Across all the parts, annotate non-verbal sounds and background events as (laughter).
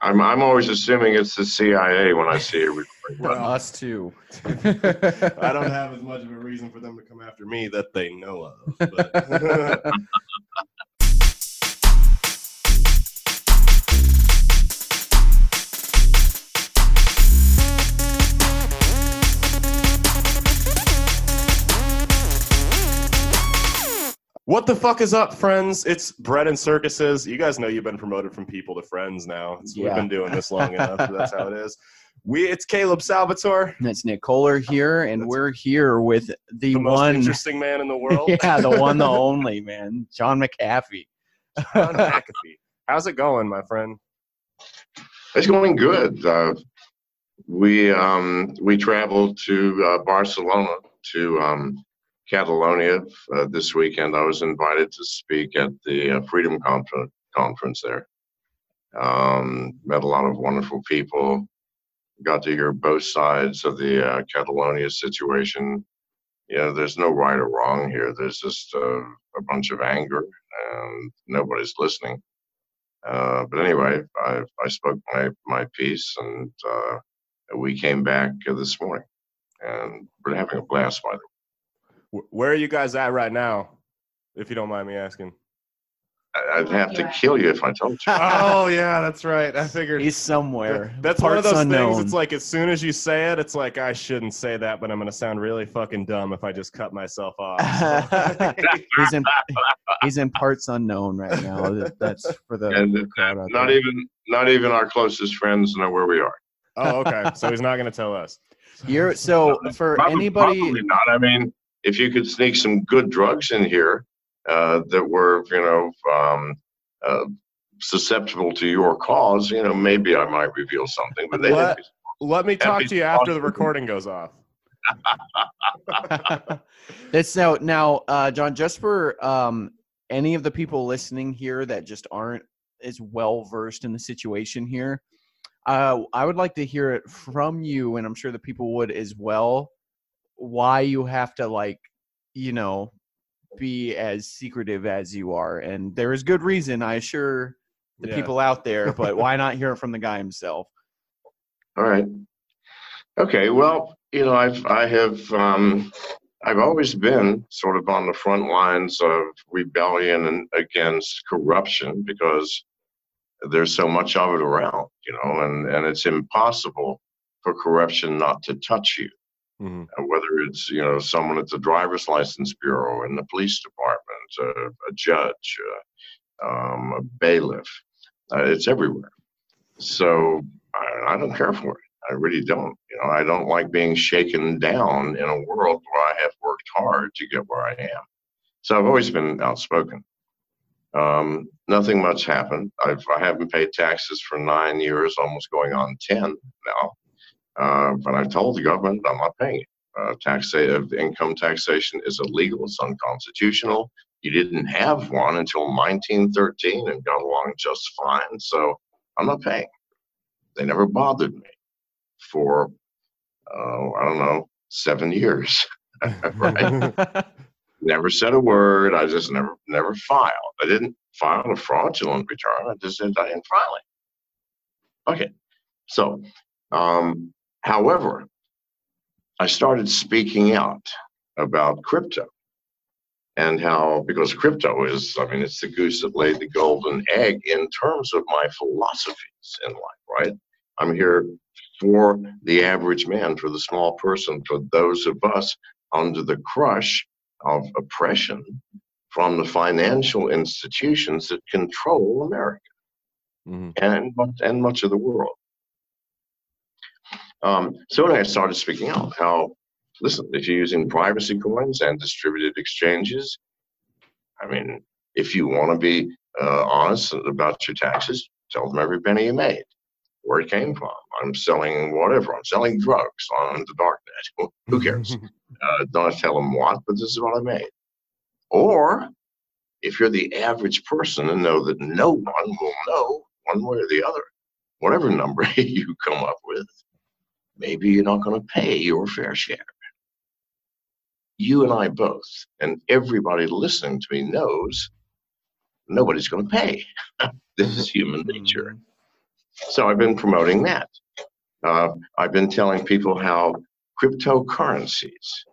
I'm I'm always assuming it's the CIA when I see a recording (laughs) For us too. (laughs) I don't have as much of a reason for them to come after me that they know of. (laughs) What the fuck is up, friends? It's Bread and Circuses. You guys know you've been promoted from people to friends now. It's- We've been doing this long (laughs) enough. That's how it is. We it's Caleb Salvatore, It's Nick Kohler here, and That's- we're here with the, the most one. interesting man in the world. (laughs) Yeah, the one, the (laughs) only man, John McAfee. John McAfee. How's it going, my friend? It's going good. Uh, we um, we traveled to uh, Barcelona to um, Catalonia uh, this weekend. I was invited to speak at the uh, Freedom Confer- Conference there. Um, met a lot of wonderful people. Got to hear both sides of the uh, Catalonia situation. You know, there's no right or wrong here. There's just uh, a bunch of anger, and nobody's listening. Uh, but anyway, I, I spoke my, my piece and uh, we came back this morning and we're having a blast by the way. Wh- Where are you guys at right now, if you don't mind me asking? I- I'd oh, have to kill you if I told you. oh yeah, that's right. I figured. He's somewhere. That's one of those unknown. things. It's like as soon as you say it, it's like I shouldn't say that, but I'm gonna sound really fucking dumb if I just cut myself off. So- (laughs) he's in he's in parts unknown right now. That's for the And crowd out Not there. even not even our closest friends know where we are. oh, okay. So he's not gonna tell us. You're so (laughs) for Probably- anybody. probably not. I mean, if you could sneak some good drugs in here uh, that were, you know, um, uh, susceptible to your cause, you know, maybe I might reveal something. But they What? Let me talk to you after the recording goes off. That's now now, uh, John. Just for um, any of the people listening here that just aren't as well versed in the situation here, uh, I would like to hear it from you, and I'm sure the people would as well. Why you have to like, you know, be as secretive as you are, and there is good reason. I assure the Yeah. people out there, but (laughs) why not hear it from the guy himself? All right. Okay. Well, you know, I've I have um, I've always been sort of on the front lines of rebellion and against corruption because there's so much of it around, you know, and and it's impossible for corruption not to touch you. Mhm. Whether it's you know someone at the driver's license bureau in the police department, a, a judge, uh, um, a bailiff, uh, it's everywhere. So I, I don't care for it. I really don't. You know, I don't like being shaken down in a world where I have worked hard to get where I am. So I've always been outspoken. Um, nothing much happened. I've, I haven't paid taxes for nine years, almost going on ten now. Uh, but I told the government I'm not paying it. Uh, tax uh, income taxation is illegal. It's unconstitutional. You didn't have one until 1913 and got along just fine. So I'm not paying. They never bothered me for uh, I don't know seven years. (laughs) never said a word. I just never never filed. I didn't file a fraudulent return. I just said I didn't file it. Okay. So, um, however, I started speaking out about crypto and how because crypto is, I mean, it's the goose that laid the golden egg in terms of my philosophies in life, right? I'm here for the average man, for the small person, for those of us under the crush of oppression from the financial institutions that control America Mhm. and and much of the world. Um, so when I started speaking out, how listen, if you're using privacy coins and distributed exchanges, I mean, if you want to be uh, honest about your taxes, tell them every penny you made, where it came from. I'm selling whatever. I'm selling drugs on the darknet. (laughs) Who cares? (laughs) uh, don't tell them what, but this is what I made. Or if you're the average person and know that no one will know one way or the other, whatever number (laughs) you come up with, maybe you're not going to pay your fair share. You and I both, and everybody listening to me knows nobody's going to pay. (laughs) this is human nature. So I've been promoting that. Uh, I've been telling people how cryptocurrencies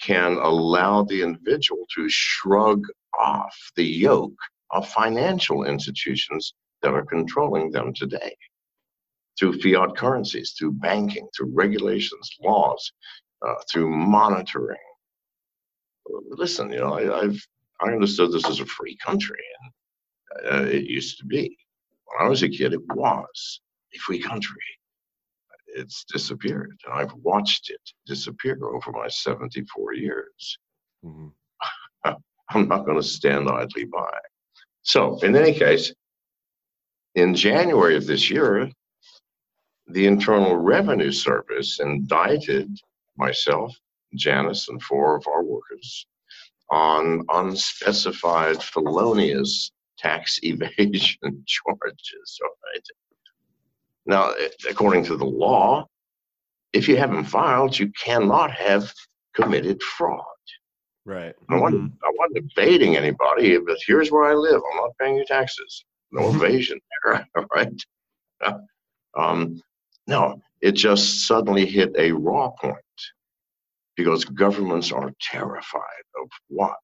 can allow the individual to shrug off the yoke of financial institutions that are controlling them today through fiat currencies, through banking, through regulations, laws, uh, through monitoring. Listen, you know, I, have I understood this as a free country, and uh, it used to be. When I was a kid, it was a free country. It's disappeared, and I've watched it disappear over my 74 years. Mm-hmm. (laughs) I'm not going to stand idly by. So, in any case, in January of this year, the Internal Revenue Service indicted myself, Janice, and four of our workers on unspecified felonious tax (laughs) evasion (laughs) charges. Right? Now, according to the law, if you haven't filed, you cannot have committed fraud. Right. I wasn't, mm-hmm. I wasn't evading anybody, but here's where I live. I'm not paying you taxes. No (laughs) evasion there, right? Um, no, it just suddenly hit a raw point because governments are terrified of what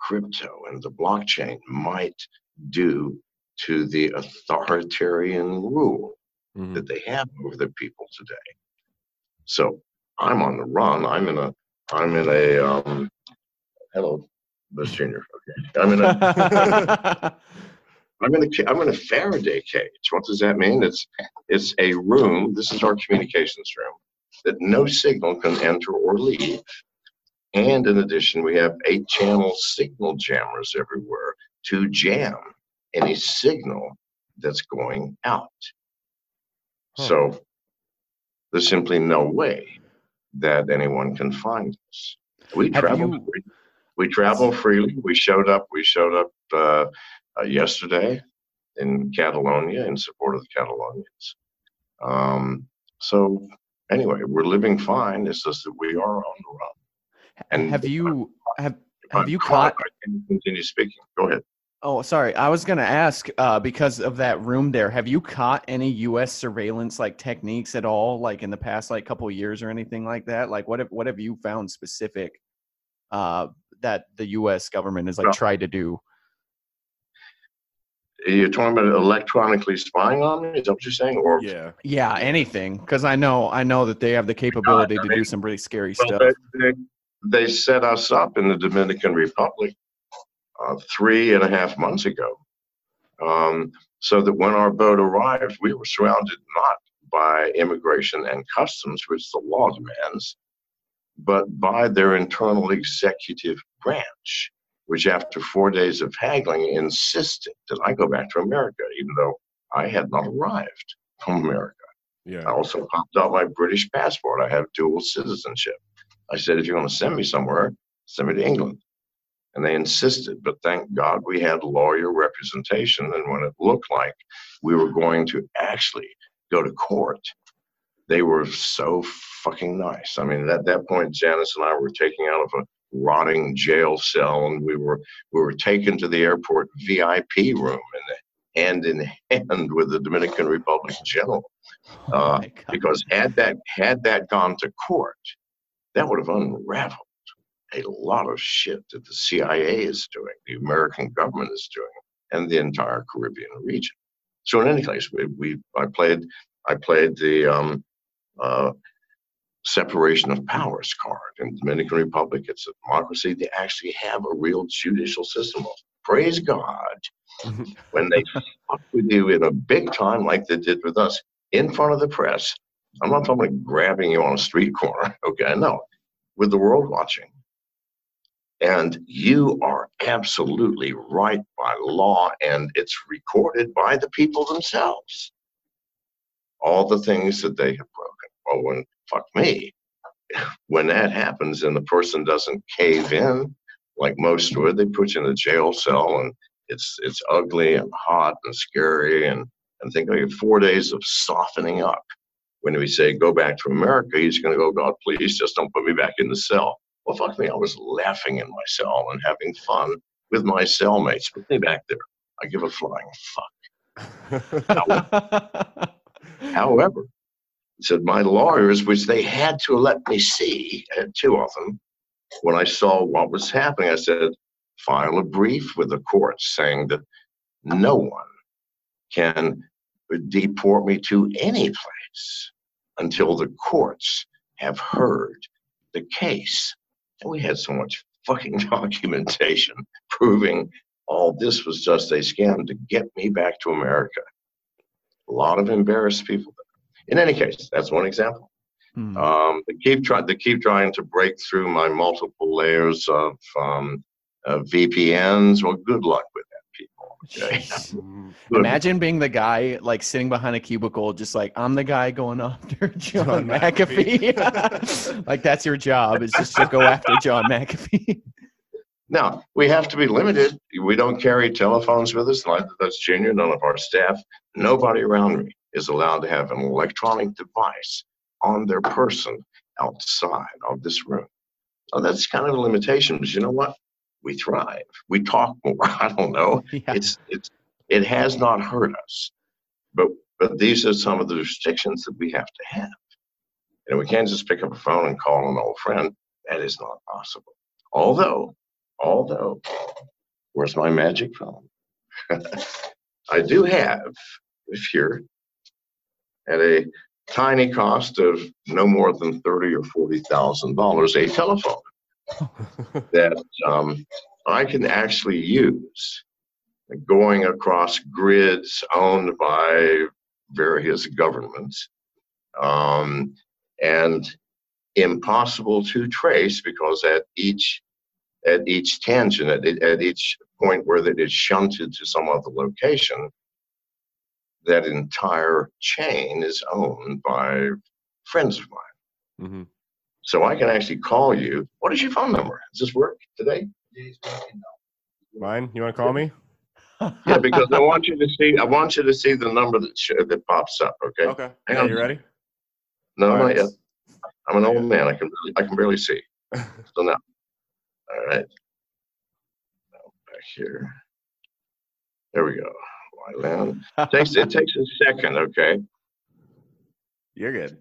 crypto and the blockchain might do to the authoritarian rule mm-hmm. that they have over the people today. So I'm on the run. I'm in a I'm in a um, hello, Miss Junior. Okay, I'm in a (laughs) (laughs) I'm in a I'm in a Faraday cage. What does that mean? It's it's a room. This is our communications room that no signal can enter or leave. And in addition, we have eight channel signal jammers everywhere to jam any signal that's going out. Huh. So there's simply no way that anyone can find us. We have travel. You... We travel freely. We showed up. We showed up uh, uh, yesterday in Catalonia in support of the Catalonians. Um, so anyway, we're living fine. It's just that we are on the run. And have you have have you caught? I can continue speaking. Go ahead. Oh, sorry. I was going to ask uh, because of that room there. Have you caught any U.S. surveillance like techniques at all, like in the past like couple years or anything like that? Like, what have what have you found specific uh, that the U.S. government has like tried to do? You're talking about electronically spying on me? Is that what you're saying? Or yeah, yeah, anything? Because I know, I know that they have the capability to do some really scary well, stuff. They, they, set us up in the Dominican Republic uh, three and a half months ago, um, so that when our boat arrived, we were surrounded not by immigration and customs, which the law demands, but by their internal executive branch which after four days of haggling insisted that I go back to America, even though I had not arrived from America. Yeah. I also popped out my British passport. I have dual citizenship. I said, if you're going to send me somewhere, send me to England. And they insisted, but thank God we had lawyer representation. And when it looked like we were going to actually go to court, they were so fucking nice. I mean, at that point, Janice and I were taking out of a rotting jail cell, and we were we were taken to the airport VIP room and hand in hand with the Dominican Republic general. Oh uh, oh because had that had that gone to court, that would have unraveled a lot of shit that the CIA is doing, the American government is doing, and the entire Caribbean region. So in any case, we, we I played I played the um, uh, separation of powers card. In the Dominican Republic, it's a democracy. They actually have a real judicial system. Praise God. (laughs) when they fuck with you in a big time like they did with us in front of the press, I'm not talking about grabbing you on a street corner, (laughs) okay? No, with the world watching. And you are absolutely right by law, and it's recorded by the people themselves. All the things that they have broken. Well, when fuck me. When that mm. happens and the person doesn't cave in, like most would, they put you in a jail cell and it's it's ugly and hot and scary and and think like four days of softening up. When we say go back to America, he's going to go, God, please just don't put me back in the cell. Well, fuck me, I was laughing in my cell and having fun with my cellmates. Put me back there. I give a flying fuck. (laughs) However, he said my lawyers, which they had to let me see, uh, and two of them, when I saw what was happening, I said, file a brief with the courts saying that no one can deport me to any place until the courts have heard the case. And we had so much fucking (laughs) documentation proving all this was just a scam to get me back to America. A lot of embarrassed people. In any case, that's one example. Hmm. Um, they keep trying. They keep trying to break through my multiple layers of um, uh, VPNs. Well, good luck with that, people. (laughs) Okay? Jeez. Mm, (laughs) Good. Imagine being the guy like sitting behind a cubicle, just like I'm the guy going after (laughs) John, John McAfee. McAfee. like that's your job is just to go after John McAfee. Now we have to be limited. We don't carry telephones with us. Neither does Junior. None of our staff. Nobody around me is allowed to have an electronic device on their person outside of this room. So that's kind of a limitation. But you know what? We thrive. We talk more. (laughs) I don't know. yeah. it's it's it has not hurt us but but these are some of the restrictions that we have to have and we can't just pick up a phone and call an old friend that is not possible although although where's my magic phone (laughs) i do have here at a tiny cost of no more than thirty or forty thousand dollars a telephone (laughs) that um, I can actually use going across grids owned by various governments um, and impossible to trace because at each at each tangent at, at each point where that is shunted to some other location that entire chain is owned by friends of mine mhm. so i can actually call you what is your phone number does this work today Mine? You want to call me? yeah because i want you to see i want you to see the number that sh- that pops up okay Okay. Hang Yeah, on. you ready? no All not right. yet i'm an old man i can really, i can barely see (laughs) so now all right Now back here there we go Wyland. takes it takes a second okay You're good.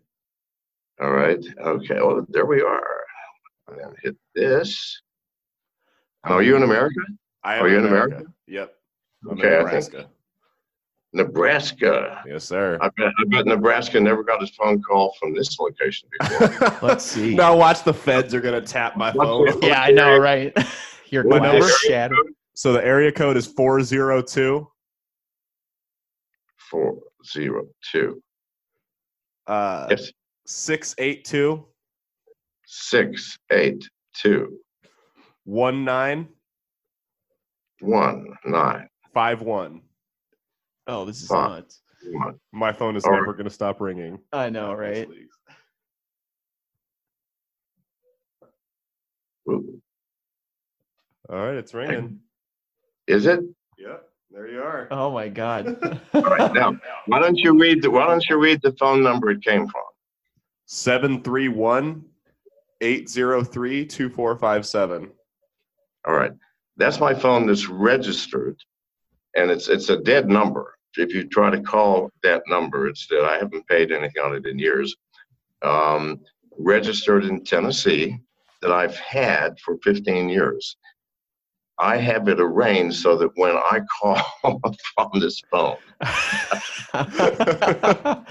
all right okay well there we are and then hit this oh are you in america I am. Are you in America? Yep. I'm Okay, in Nebraska. nebraska Yes, sir. I bet, I bet Nebraska never got a phone call from this location before. (laughs) Let's see. now watch the feds are gonna tap my phone. it? Yeah, I know, right? (laughs) Your number? glass. So the area code is four zero two. Four zero two. Uh, Yes, six eight two six eight two one nine one nine five one. Oh, this is Fuck. nuts. one. My phone is All never gonna stop ringing. I know, right? All right, it's ringing. Is it? Yep, there you are. Oh my god. (laughs) (laughs) All right, now why don't you read the Why don't you read the phone number it came from? Seven three one eight zero three two four five seven. All right, that's my phone that's registered, and it's it's a dead number. If you try to call that number, it's dead. I haven't paid anything on it in years. Um, registered in Tennessee that I've had for 15 years. I have it arranged so that when I call (laughs) from this phone, (laughs) that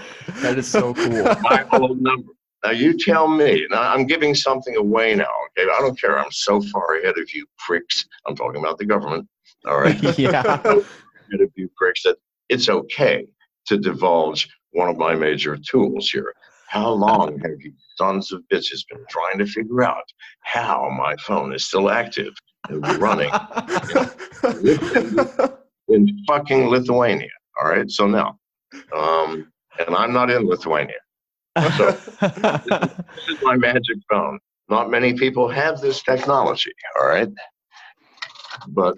is so cool. (laughs) my old number. Now you tell me. Now I'm giving something away now. Okay, I don't care. I'm so far ahead of you pricks. I'm talking about the government. All right. yeah. ahead of you pricks that it's okay to divulge one of my major tools here. How long have you sons of bitches been trying to figure out how my phone is still active and running in fucking Lithuania? All right. So now, um, and I'm not in Lithuania. This is my magic phone. Not many people have this technology. All right. But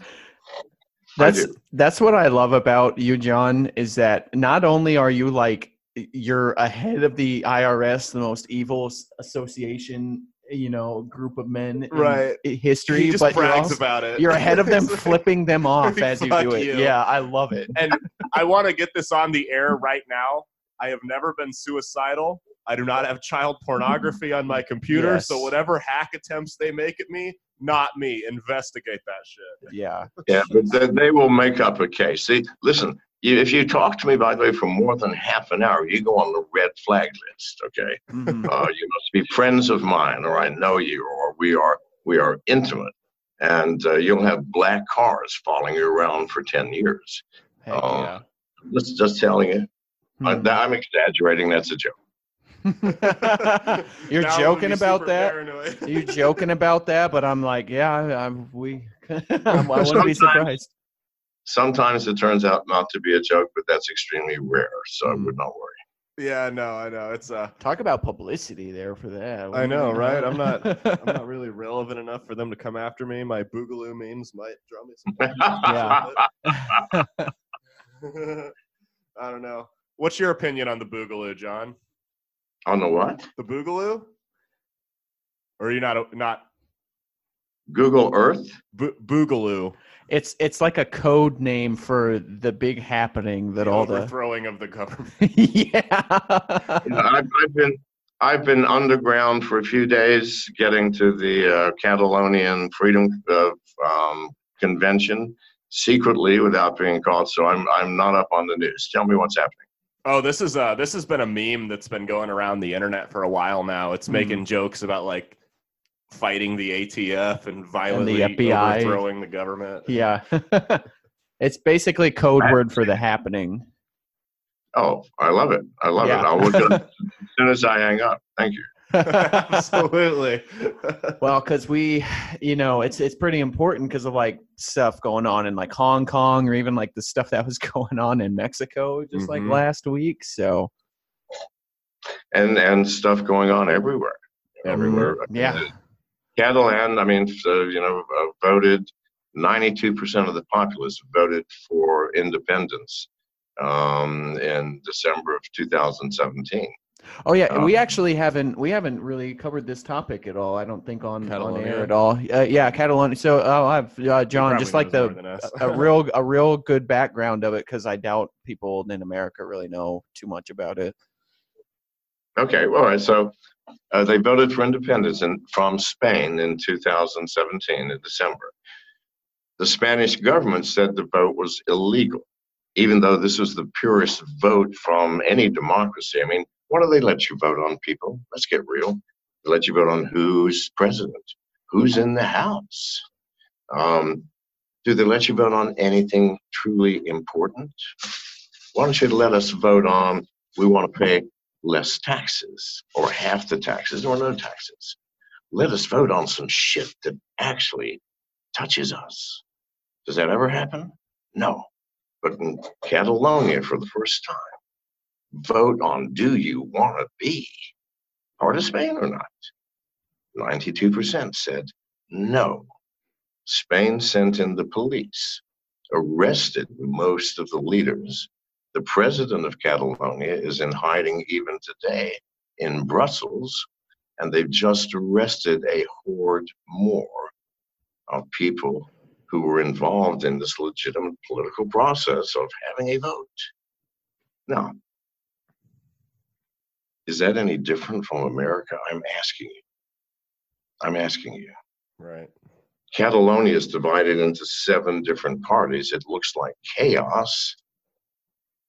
that's that's what I love about you, John, is that not only are you like you're ahead of the IRS, the most evil association you know group of men in Right. history, he just but you're, also- about it. you're ahead of (laughs) them, like- flipping them (laughs) off as you do it. you. Yeah, I love it. and (laughs) I want to get this on the air right now. I have never been suicidal. I do not have child pornography on my computer. Yes. So whatever hack attempts they make at me, not me. Investigate that shit. Yeah, Yeah, but they, they will make up a case. See, listen, you, if you talk to me, by the way, for more than half an hour, you go on the red flag list. Okay, Mhm. uh, you must be friends of mine, or I know you, or we are we are intimate, and uh, you'll have black cars following you around for ten years. Heck Oh, yeah. Just just telling you, I, Hmm. I'm exaggerating. That's a joke. (laughs) You're Now joking about that. paranoid. You're joking about that, but I'm like, yeah, I'm, we. (laughs) I (laughs) wouldn't be surprised. Sometimes it turns out not to be a joke, but that's extremely rare. So I Hmm. would not worry. yeah, no, I know. It's uh Talk about publicity there for that. I know, right? I'm not (laughs) I'm not really relevant enough for them to come after me. My boogaloo memes might draw me some Yeah. (laughs) I don't know. What's your opinion on the boogaloo, John? On the what? The boogaloo? Or are you not not Google Earth? bo- boogaloo? It's it's like a code name for the big happening that the all the overthrowing of the government. (laughs) yeah. I've, I've been I've been underground for a few days, getting to the uh, Catalonian Freedom uh, um, Convention secretly without being caught. So I'm I'm not up on the news. Tell me what's happening. Oh, this is uh this has been a meme that's been going around the internet for a while now. It's Mhm. making jokes about like fighting the ATF and violently FBI. overthrowing the government. yeah. (laughs) it's basically code word for the happening. Oh, I love it. I love Yeah. it. I'll look it as soon as I hang up. Thank you. (laughs) (laughs) Absolutely. well, because we, you know, it's it's pretty important because of like stuff going on in like Hong Kong or even like the stuff that was going on in Mexico just like Mhm. last week. So And and stuff going on everywhere. Everywhere. yeah, Catalan, I mean, so, you know, uh, voted. Ninety-two percent of the populace voted for independence um, in December of 2017. Oh yeah, we Um, actually haven't we haven't really covered this topic at all. I don't think on, on Catalonia? air at all. Uh, yeah, Catalonia. So oh, I've uh, John just like the more than us. a, a real a real good background of it because I doubt people in America really know too much about it. Okay, all right. So uh, they voted for independence in, from Spain in 2017 in December. The Spanish government said the vote was illegal, even though this was the purest vote from any democracy. I mean, what do they let you vote on, people? Let's get real. They let you vote on who's president, who's in the House. Um, do they let you vote on anything truly important? Why don't you let us vote on we want to pay less taxes or half the taxes or no taxes. Let us vote on some shit that actually touches us. Does that ever happen? No. But in Catalonia, for the first time, vote on do you want to be part of Spain or not? 92% said no. Spain sent in the police, arrested most of the leaders, the president of Catalonia is in hiding even today in Brussels, and they've just arrested a horde more of people who were involved in this legitimate political process of having a vote. Now, is that any different from America? I'm asking you. I'm asking you. right. Catalonia is divided into seven different parties. It looks like chaos,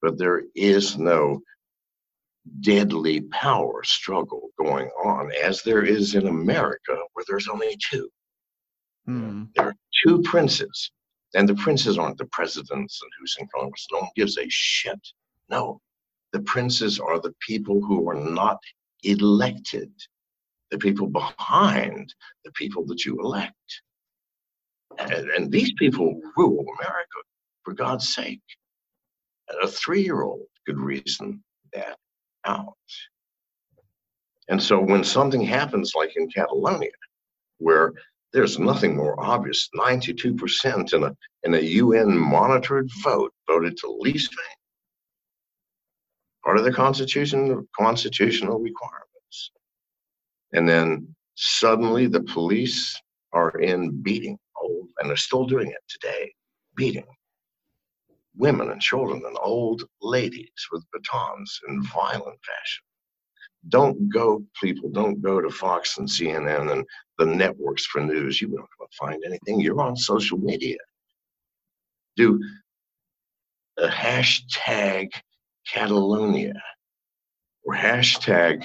but there is no deadly power struggle going on as there is in America, where there's only two. Hmm. There are two princes, and the princes aren't the presidents and who's in Congress. No one gives a shit. No, the princes are the people who are not elected, the people behind the people that you elect. And, and these people rule America, for God's sake. A three year old could reason that out. And so when something happens, like in Catalonia, where there's nothing more obvious, 92% in a, in a UN monitored vote voted to Spain, part of the constitution, constitutional requirements. And then suddenly the police are in beating, oh, and they're still doing it today, beating women and children and old ladies with batons in violent fashion. Don't go, people, don't go to Fox and CNN and the networks for news. You don't find anything. You're on social media. Do a hashtag Catalonia or hashtag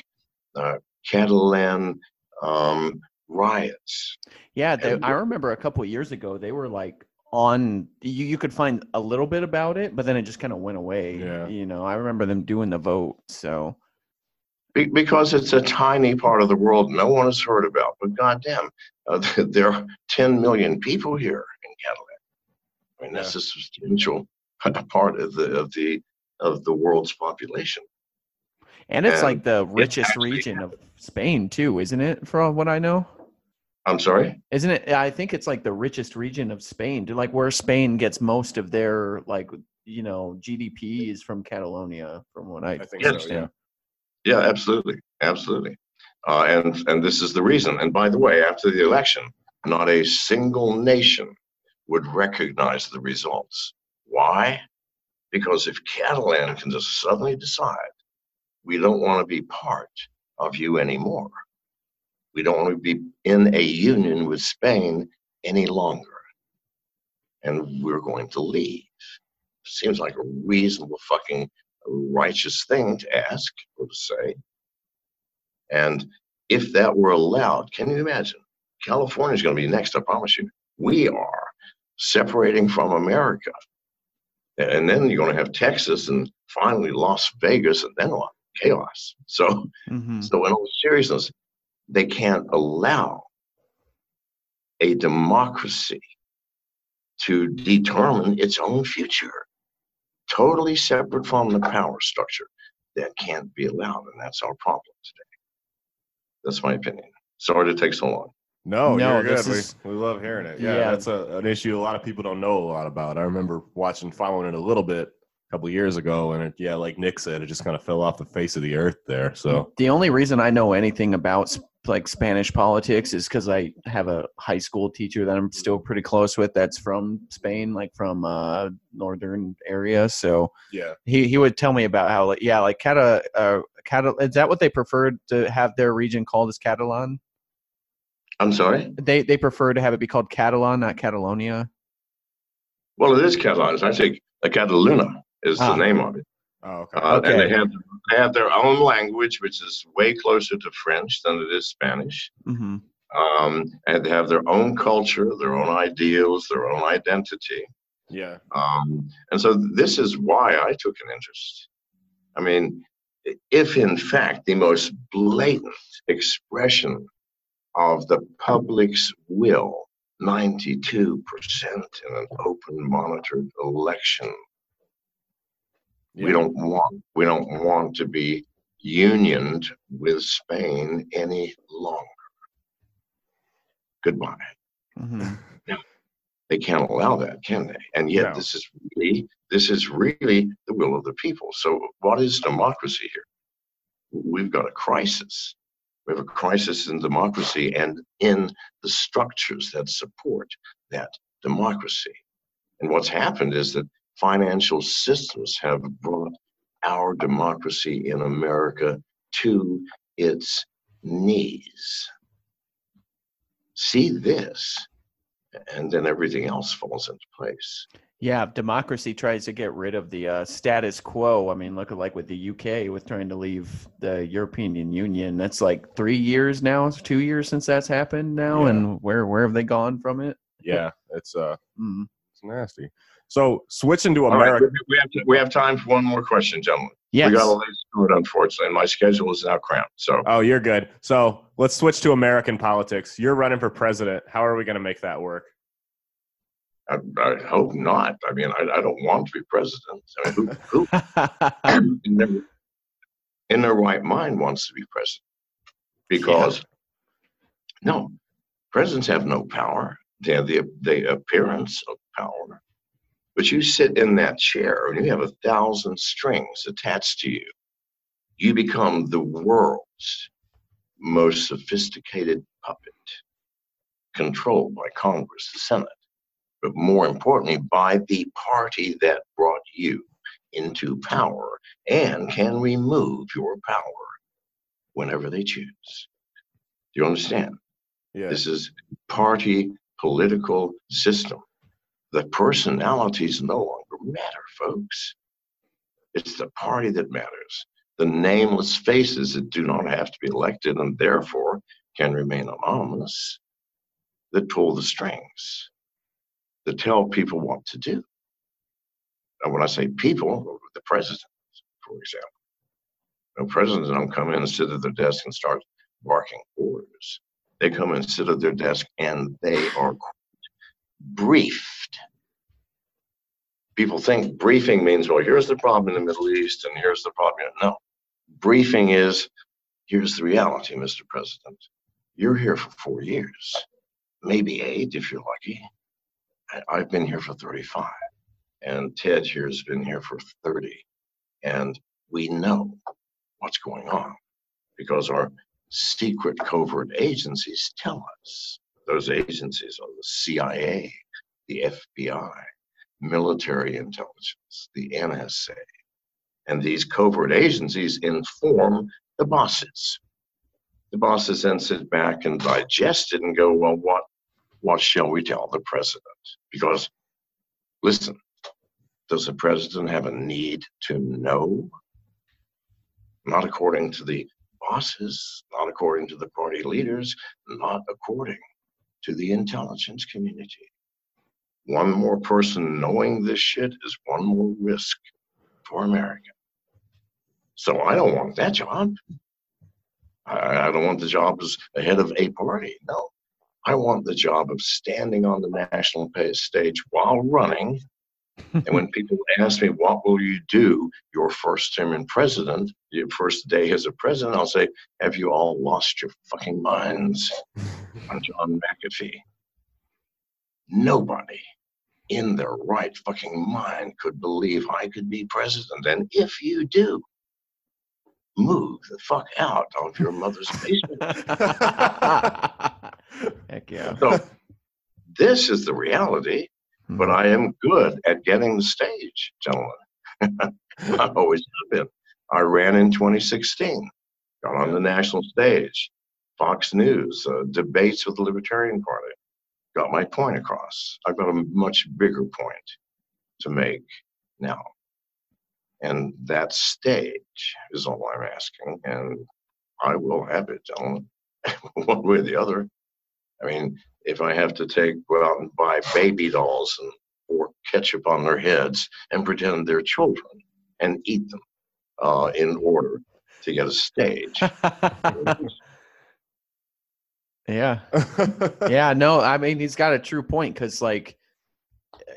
uh, Catalan um, riots. Yeah, they, I remember a couple of years ago they were like on. You you could find a little bit about it, but then it just kind of went away. Yeah. You know, I remember them doing the vote. So Be- because it's a tiny part of the world no one has heard about. But goddamn, uh, (laughs) there are 10 million people here in Catalan. I mean, that's a substantial (laughs) part of the of the of the world's population. and it's And like the richest actually region of Spain too, isn't it? From what I know. I'm sorry. Isn't it? I think it's like the richest region of Spain. Do like where Spain gets most of their like you know GDP is from Catalonia, from what I, I think so, understand. Yeah, absolutely, absolutely. Uh, and and this is the reason. And by the way, after the election, not a single nation would recognize the results. Why? Because if Catalan can just suddenly decide we don't want to be part of you anymore, we don't want to be in a union with Spain any longer, and we're going to leave. Seems like a reasonable fucking righteous thing to ask or to say. And if that were allowed, can you imagine? California is going to be next, I promise you. We are separating from America. And then you're going to have Texas and finally Las Vegas and then what? Chaos. So, hmm so in all seriousness, they can't allow a democracy to determine its own future, totally separate from the power structure. That can't be allowed, and that's our problem today. That's my opinion. Sorry to take so long. No, No, you're good. this is- we, we love hearing it. Yeah, Yeah. that's a, an issue a lot of people don't know a lot about. I remember watching, following it a little bit a couple of years ago, and it, yeah, like Nick said, it just kind of fell off the face of the earth there. So The only reason I know anything about s- like Spanish politics is because I have a high school teacher that I'm still pretty close with. That's from Spain, like from uh northern area. So yeah, he he would tell me about how like yeah, like Cata uh Cata is that what they preferred to have their region called as Catalan? I'm sorry. They they prefer to have it be called Catalan, not Catalonia. Well, it is Catalan. It's actually a Cataluna is Ah. the name of it. Oh, okay. Uh, And they have they have their own language, which is way closer to French than it is Spanish. hmm Um, and they have their own culture, their own ideals, their own identity. yeah, Um, and so this is why I took an interest. I mean, if in fact the most blatant expression of the public's will, 92% in an open monitored election, yeah. we don't want we don't want to be unioned with Spain any longer. Goodbye. hmm They can't allow that, can they? And yet, No. this is really this is really the will of the people. So, what is democracy here? We've got a crisis. We have a crisis in democracy and in the structures that support that democracy. And what's happened is that financial systems have brought our democracy in America to its knees. See this, and then everything else falls into place. Yeah, democracy tries to get rid of the uh, status quo. I mean, look at like with the UK with trying to leave the European Union. That's like three years now. It's two years since that's happened now, Yeah. and where where have they gone from it? yeah, it's uh, (laughs) Mm. it's nasty. So switching to All right, America, we have, we have time for one more question, gentlemen. Yes. We got a late start, unfortunately, my schedule is now cramped. So oh, you're good. So let's switch to American politics. You're running for president. How are we going to make that work? I, I hope not. I mean, I, I don't want to be president. I mean, who, who (laughs) in, their, in their right mind wants to be president? Because no, presidents have no power. They have the the appearance of power, but you sit in that chair and you have a thousand strings attached to you. You become the world's most sophisticated puppet controlled by Congress, the Senate, but more importantly, by the party that brought you into power and can remove your power whenever they choose. Do you understand? Yeah. This is party political system. The personalities no longer matter, folks. It's the party that matters. The nameless faces that do not have to be elected and therefore can remain anonymous that pull the strings, that tell people what to do. And when I say people, the president, for example. The presidents don't come in and sit at their desk and start barking orders. They come and sit at their desk and they are briefed. People think briefing means, well, here's the problem in the Middle East and here's the problem. No. Briefing is here's the reality, Mr. President. You're here for four years, maybe eight if you're lucky. I've been here for 35, and Ted here has been here for 30. And we know what's going on because our secret covert agencies tell us. Those agencies are the CIA, the FBI, military intelligence, the NSA. And these covert agencies inform the bosses. The bosses then sit back and digest it and go, well, what, what shall we tell the president? Because, listen, does the president have a need to know? Not according to the bosses, not according to the party leaders, not according to the intelligence community. One more person knowing this shit is one more risk for America. So I don't want that job. I, I don't want the job as the head of a party. No. I want the job of standing on the national stage while running. (laughs) and when people ask me, what will you do your first term in president, your first day as a president, I'll say, have you all lost your fucking minds? I'm John McAfee. Nobody in their right fucking mind could believe I could be president. And if you do, move the fuck out of your mother's basement. (laughs) Heck yeah. So this is the reality, but I am good at getting the stage, gentlemen. (laughs) I always have been. I ran in 2016, got on the national stage, Fox News, uh, debates with the Libertarian Party, got my point across. I've got a much bigger point to make now. And that stage is all I'm asking. And I will have it, gentlemen, (laughs) one way or the other. I mean, if I have to take go out and buy baby dolls and pour ketchup on their heads and pretend they're children and eat them uh, in order to get a stage. (laughs) yeah. Yeah. No, I mean, he's got a true point because, like,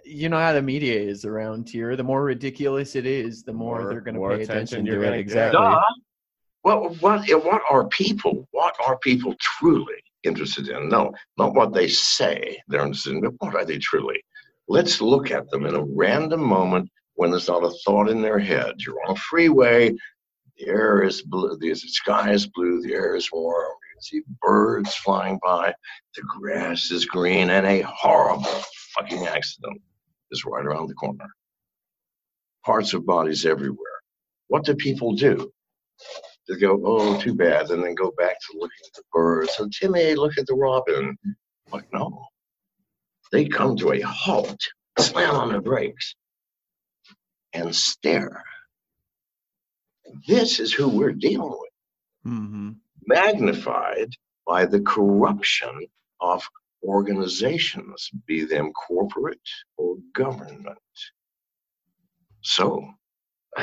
you know how the media is around here. The more ridiculous it is, the more, More- they're going to pay attention attention you're to it. Exactly. Duh. What what what are people? What are people truly interested in? No, not what they say they're interested in, but what are they truly? Let's look at them in a random moment when there's not a thought in their head. You're on a freeway, the air is blue, the sky is blue, the air is warm. You can see birds flying by, the grass is green, and a horrible fucking accident is right around the corner. Parts of bodies everywhere. What do people do? They go, oh, too bad, and then go back to looking at the birds. So, Timmy, look at the robin. Like, no. They come to a halt, slam on the brakes, and stare. This is who we're dealing with, hmm magnified by the corruption of organizations, be them corporate or government. So, (laughs)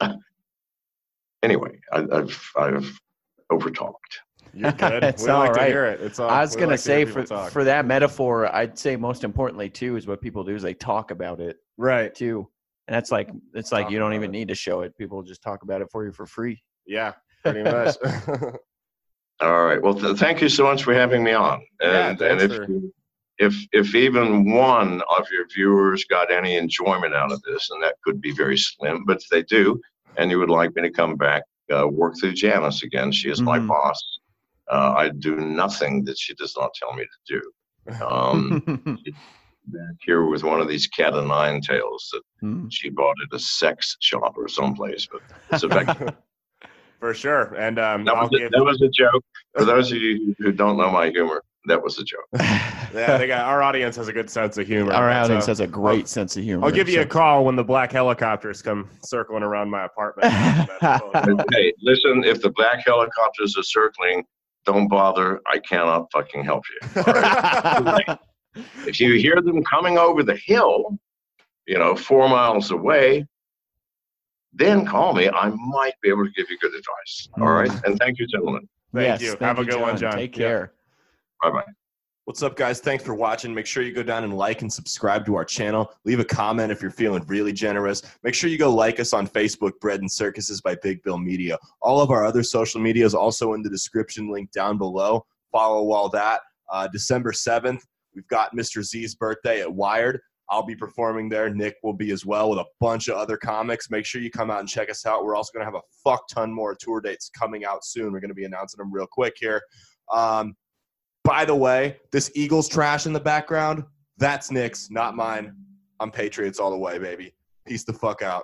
(coughs) anyway, I, I've I've overtalked. You're (laughs) good. It's we like all to hear it. It's all, I was gonna like to say people for talk. for that metaphor, I'd say most importantly too is what people do is they talk about it right. too, and that's like it's like Talk you don't even it. need to show it. People just talk about it for you for free. Yeah, pretty much. (laughs) All right. Well, th- thank you so much for having me on. Yeah, And, and if, for- you- if if even one of your viewers got any enjoyment out of this, and that could be very slim, but if they do, and you would like me to come back, uh, work through Janice again. She is my Mhm. boss. Uh, I do nothing that she does not tell me to do. Um, (laughs) back here with one of these cat o' nine tails that Mm. she bought at a sex shop or someplace, but it's effective. (laughs) For sure. And um, that, was a, give, that was a joke. For those of you who don't know my humor, that was a joke. (laughs) yeah, they got, our audience has a good sense of humor. Our So audience has a great sense of humor. I'll give you a call when the black helicopters come circling around my apartment. (laughs) hey, listen, if the black helicopters are circling, don't bother. I cannot fucking help you. All right? (laughs) if you hear them coming over the hill, you know, four miles away, then call me. I might be able to give you good advice. All right. Mm. And thank you, gentlemen. Thank Yes, you. Have a you, good one, John. Take Yeah. Bye bye. What's up, guys? Thanks for watching. Make sure you go down and like and subscribe to our channel. Leave a comment if you're feeling really generous. Make sure you go like us on Facebook, Bread and Circuses by Big Bill Media. All of our other social media is also in the description link down below. Follow all that. Uh, December 7th, we've got Mr. Z's birthday at Wired. I'll be performing there. Nick will be as well with a bunch of other comics. Make sure you come out and check us out. We're also going to have a fuck ton more tour dates coming out soon. We're going to be announcing them real quick here. Um, by the way, this Eagles trash in the background, that's Nick's, not mine. I'm Patriots all the way, baby. Peace the fuck out.